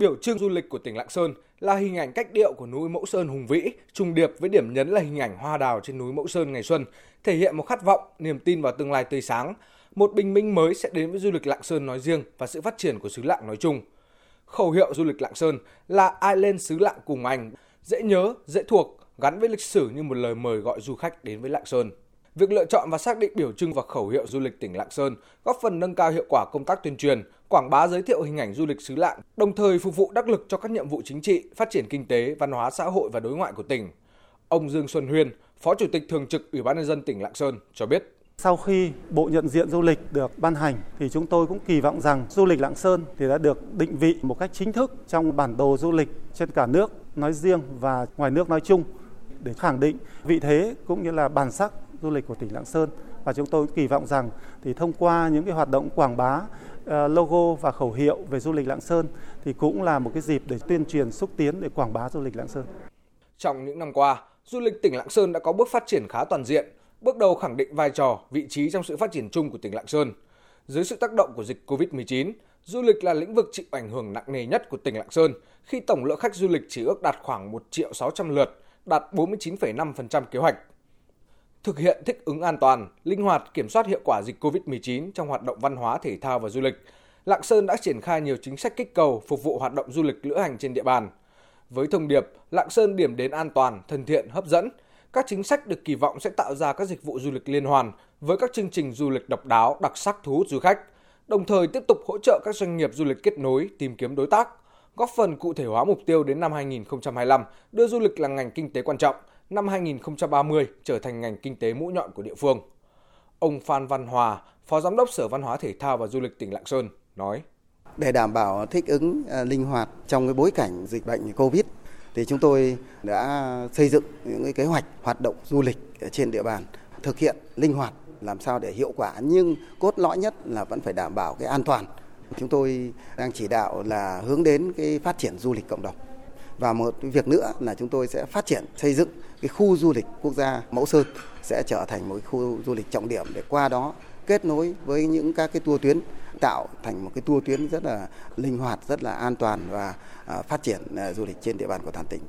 Biểu trưng du lịch của tỉnh Lạng Sơn là hình ảnh cách điệu của núi Mẫu Sơn hùng vĩ, trùng điệp với điểm nhấn là hình ảnh hoa đào trên núi Mẫu Sơn ngày xuân, thể hiện một khát vọng, niềm tin vào tương lai tươi sáng. Một bình minh mới sẽ đến với du lịch Lạng Sơn nói riêng và sự phát triển của xứ Lạng nói chung. Khẩu hiệu du lịch Lạng Sơn là ai lên xứ Lạng cùng anh, dễ nhớ, dễ thuộc, gắn với lịch sử như một lời mời gọi du khách đến với Lạng Sơn. Việc lựa chọn và xác định biểu trưng và khẩu hiệu du lịch tỉnh Lạng Sơn góp phần nâng cao hiệu quả công tác tuyên truyền, quảng bá giới thiệu hình ảnh du lịch xứ Lạng, đồng thời phục vụ đắc lực cho các nhiệm vụ chính trị, phát triển kinh tế, văn hóa xã hội và đối ngoại của tỉnh. Ông Dương Xuân Huyên, Phó Chủ tịch Thường trực Ủy ban nhân dân tỉnh Lạng Sơn cho biết. Sau khi bộ nhận diện du lịch được ban hành thì chúng tôi cũng kỳ vọng rằng du lịch Lạng Sơn thì đã được định vị một cách chính thức trong bản đồ du lịch trên cả nước nói riêng và ngoài nước nói chung để khẳng định vị thế cũng như là bản sắc du lịch của tỉnh Lạng Sơn và chúng tôi kỳ vọng rằng thì thông qua những cái hoạt động quảng bá ờ, logo và khẩu hiệu về du lịch Lạng Sơn thì cũng là một cái dịp để tuyên truyền xúc tiến để quảng bá du lịch Lạng Sơn. Trong những năm qua, du lịch tỉnh Lạng Sơn đã có bước phát triển khá toàn diện, bước đầu khẳng định vai trò, vị trí trong sự phát triển chung của tỉnh Lạng Sơn. Dưới sự tác động của dịch Covid-19, du lịch là lĩnh vực chịu ảnh hưởng nặng nề nhất của tỉnh Lạng Sơn khi tổng lượng khách du lịch chỉ ước đạt khoảng 1 triệu 600 lượt, đạt 49,5% kế hoạch thực hiện thích ứng an toàn, linh hoạt kiểm soát hiệu quả dịch COVID-19 trong hoạt động văn hóa thể thao và du lịch, Lạng Sơn đã triển khai nhiều chính sách kích cầu phục vụ hoạt động du lịch lữ hành trên địa bàn. Với thông điệp Lạng Sơn điểm đến an toàn, thân thiện, hấp dẫn, các chính sách được kỳ vọng sẽ tạo ra các dịch vụ du lịch liên hoàn với các chương trình du lịch độc đáo, đặc sắc thu hút du khách, đồng thời tiếp tục hỗ trợ các doanh nghiệp du lịch kết nối, tìm kiếm đối tác, góp phần cụ thể hóa mục tiêu đến năm 2025 đưa du lịch là ngành kinh tế quan trọng, năm 2030 trở thành ngành kinh tế mũi nhọn của địa phương. Ông Phan Văn Hòa, Phó Giám đốc Sở Văn hóa Thể thao và Du lịch tỉnh Lạng Sơn nói: Để đảm bảo thích ứng à, linh hoạt trong cái bối cảnh dịch bệnh Covid thì chúng tôi đã xây dựng những cái kế hoạch hoạt động du lịch trên địa bàn thực hiện linh hoạt làm sao để hiệu quả nhưng cốt lõi nhất là vẫn phải đảm bảo cái an toàn. Chúng tôi đang chỉ đạo là hướng đến cái phát triển du lịch cộng đồng. Và một việc nữa là chúng tôi sẽ phát triển xây dựng cái khu du lịch quốc gia Mẫu Sơn sẽ trở thành một khu du lịch trọng điểm để qua đó kết nối với những các cái tour tuyến tạo thành một cái tour tuyến rất là linh hoạt, rất là an toàn và à, phát triển à, du lịch trên địa bàn của toàn tỉnh.